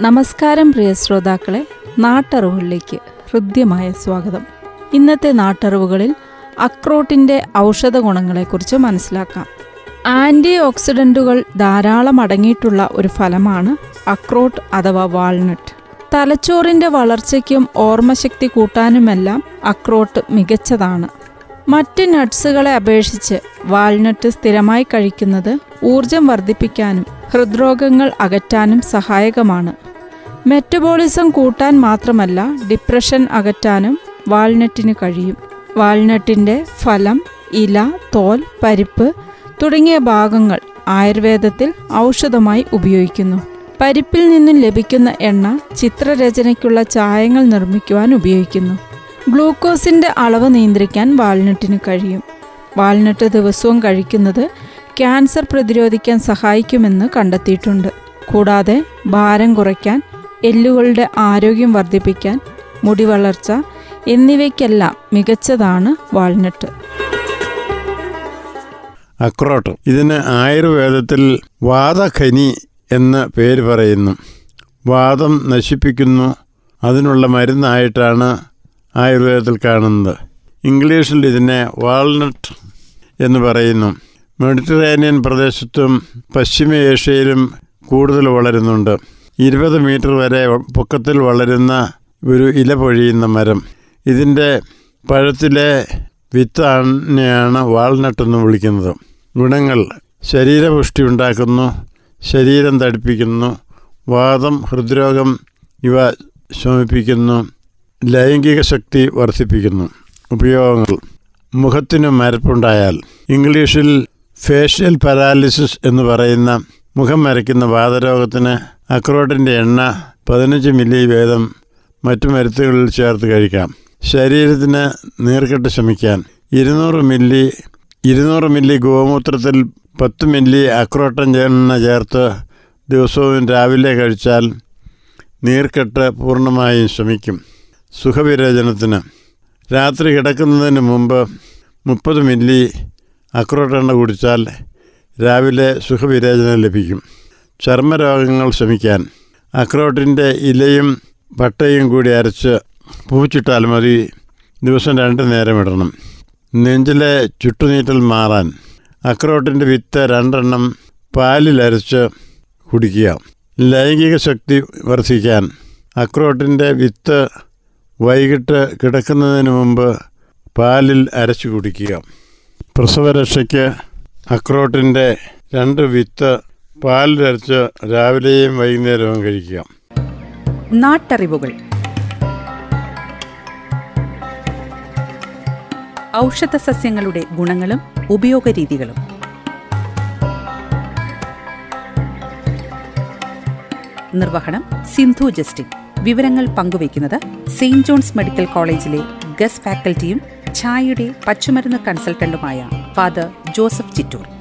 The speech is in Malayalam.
നമസ്കാരം പ്രിയ ശ്രോതാക്കളെ നാട്ടറിവുകളിലേക്ക് ഹൃദ്യമായ സ്വാഗതം. ഇന്നത്തെ നാട്ടറിവുകളിൽ അക്രോട്ടിന്റെ ഔഷധ ഗുണങ്ങളെക്കുറിച്ച് മനസ്സിലാക്കാം. ആന്റി ഓക്സിഡന്റുകൾ ധാരാളം അടങ്ങിയിട്ടുള്ള ഒരു ഫലമാണ് അക്രോട്ട് അഥവാ വാൾനട്ട്. തലച്ചോറിന്റെ വളർച്ചയ്ക്കും ഓർമ്മശക്തി കൂട്ടാനുമെല്ലാം അക്രോട്ട് മികച്ചതാണ്. മറ്റ് നട്ട്സുകളെ അപേക്ഷിച്ച് വാൾനട്ട് സ്ഥിരമായി കഴിക്കുന്നത് ഊർജം വർദ്ധിപ്പിക്കാനും ഹൃദ്രോഗങ്ങൾ അകറ്റാനും സഹായകമാണ്. മെറ്റബോളിസം കൂട്ടാൻ മാത്രമല്ല ഡിപ്രഷൻ അകറ്റാനും വാൾനട്ടിന് കഴിയും. വാൾനട്ടിന്റെ ഫലം ഇല തോൽ പരിപ്പ് തുടങ്ങിയ ഭാഗങ്ങൾ ആയുർവേദത്തിൽ ഔഷധമായി ഉപയോഗിക്കുന്നു. പരിപ്പിൽ നിന്നും ലഭിക്കുന്ന എണ്ണ ചിത്രരചനയ്ക്കുള്ള ചായങ്ങൾ നിർമ്മിക്കുവാൻ ഉപയോഗിക്കുന്നു. ഗ്ലൂക്കോസിന്റെ അളവ് നിയന്ത്രിക്കാൻ വാൾനട്ടിന് കഴിയും. വാൾനട്ട് ദിവസവും കഴിക്കുന്നത് ക്യാൻസർ പ്രതിരോധിക്കാൻ സഹായിക്കുമെന്ന് കണ്ടെത്തിയിട്ടുണ്ട്. കൂടാതെ ഭാരം കുറയ്ക്കാൻ എല്ലുകളുടെ ആരോഗ്യം വർദ്ധിപ്പിക്കാൻ മുടി വളർച്ച എന്നിവയ്ക്കെല്ലാം മികച്ചതാണ് വാൾനട്ട്. അക്രോട്ട്. ഇതിന് ആയുർവേദത്തിൽ വാദഖനി എന്ന് പേര് പറയുന്നു. വാദം നശിപ്പിക്കുന്നു. അതിനുള്ള മരുന്നായിട്ടാണ് ആയുർവേദത്തിൽ കാണുന്നത്. ഇംഗ്ലീഷിൽ ഇതിനെ വാൾനട്ട് എന്ന് പറയുന്നു. മെഡിറ്ററേനിയൻ പ്രദേശത്തും പശ്ചിമ ഏഷ്യയിലും കൂടുതൽ വളരുന്നുണ്ട്. ഇരുപത് മീറ്റർ വരെ പൊക്കത്തിൽ വളരുന്ന ഒരു ഇല പൊഴിയുന്ന മരം. ഇതിന്റെ പഴത്തിലെ വിത്താണെയാണ് വാൾനട്ട് എന്ന് വിളിക്കുന്നത്. ഗുണങ്ങൾ. ശരീരപുഷ്ടി ഉണ്ടാക്കുന്നു ശരീരം തടിപ്പിക്കുന്നു വാദം ഹൃദ്രോഗം ഇവ ശമിപ്പിക്കുന്നു ലൈംഗിക ശക്തി വർദ്ധിപ്പിക്കുന്നു. ഉപയോഗങ്ങൾ. മുഖത്തിന് മരപ്പുണ്ടായാൽ. ഇംഗ്ലീഷിൽ ഫേഷ്യൽ പാരാലിസിസ് എന്ന് പറയുന്ന മുഖം മരയ്ക്കുന്ന വാതരോഗത്തിന് അക്രോട്ടിന്റെ എണ്ണ പതിനഞ്ച് മില്ലി വേദം മറ്റു മരുത്തുകളിൽ ചേർത്ത് കഴിക്കാം. ശരീരത്തിന് നീർക്കെട്ട് ശമിക്കാൻ ഇരുന്നൂറ് മില്ലി ഇരുന്നൂറ് മില്ലി ഗോമൂത്രത്തിൽ പത്ത് മില്ലി അക്രോട്ടൻ എണ്ണ ചേർത്ത് ദിവസവും രാവിലെ കഴിച്ചാൽ നീർക്കെട്ട് പൂർണമായും ശമിക്കും സുഖവിരചനത്തിന് രാത്രി കിടക്കുന്നതിന് മുമ്പ് മുപ്പത് മില്ലി അക്രോട്ടെണ്ണ കുടിച്ചാൽ രാവിലെ സുഖവിരേചനം ലഭിക്കും. ചർമ്മരോഗങ്ങൾ ശമിക്കാൻ അക്രോട്ടിന്റെ ഇലയും പട്ടയും കൂടി അരച്ച് പൂച്ചിട്ടാൽ മതി. ദിവസം രണ്ട് നേരം ഇടണം. നെഞ്ചിലെ ചുട്ടുനീറ്റൽ മാറാൻ. അക്രോട്ടിന്റെ വിത്ത് രണ്ടെണ്ണം പാലിലരച്ച് കുടിക്കുക. ലൈംഗിക ശക്തി വർദ്ധിക്കാൻ. അക്രോട്ടിന്റെ വിത്ത് വൈകിട്ട് കിടക്കുന്നതിന് മുമ്പ് പാലിൽ അരച്ച് കുടിക്കുക. പ്രസവരക്ഷയ്ക്ക് അക്രോട്ടിന്റെ രണ്ട് വിത്ത് പാലിലരച്ച് രാവിലെയും വൈകുന്നേരവും കഴിക്കുക. നാട്ടറിവുകൾ. ഔഷധ സസ്യങ്ങളുടെ ഗുണങ്ങളും ഉപയോഗരീതികളും. നിർവഹണം സിന്ധു ജസ്റ്റിൻ. വിവരങ്ങൾ പങ്കുവയ്ക്കുന്നത് സെയിന്റ് ജോൺസ് മെഡിക്കൽ കോളേജിലെ ഗസ് ഫാക്കൽറ്റിയും ഛായയുടെ പച്ചുമരുന്ന് കൺസൾട്ടന്റുമായ ഫാദർ ജോസഫ് ചിറ്റൂർ.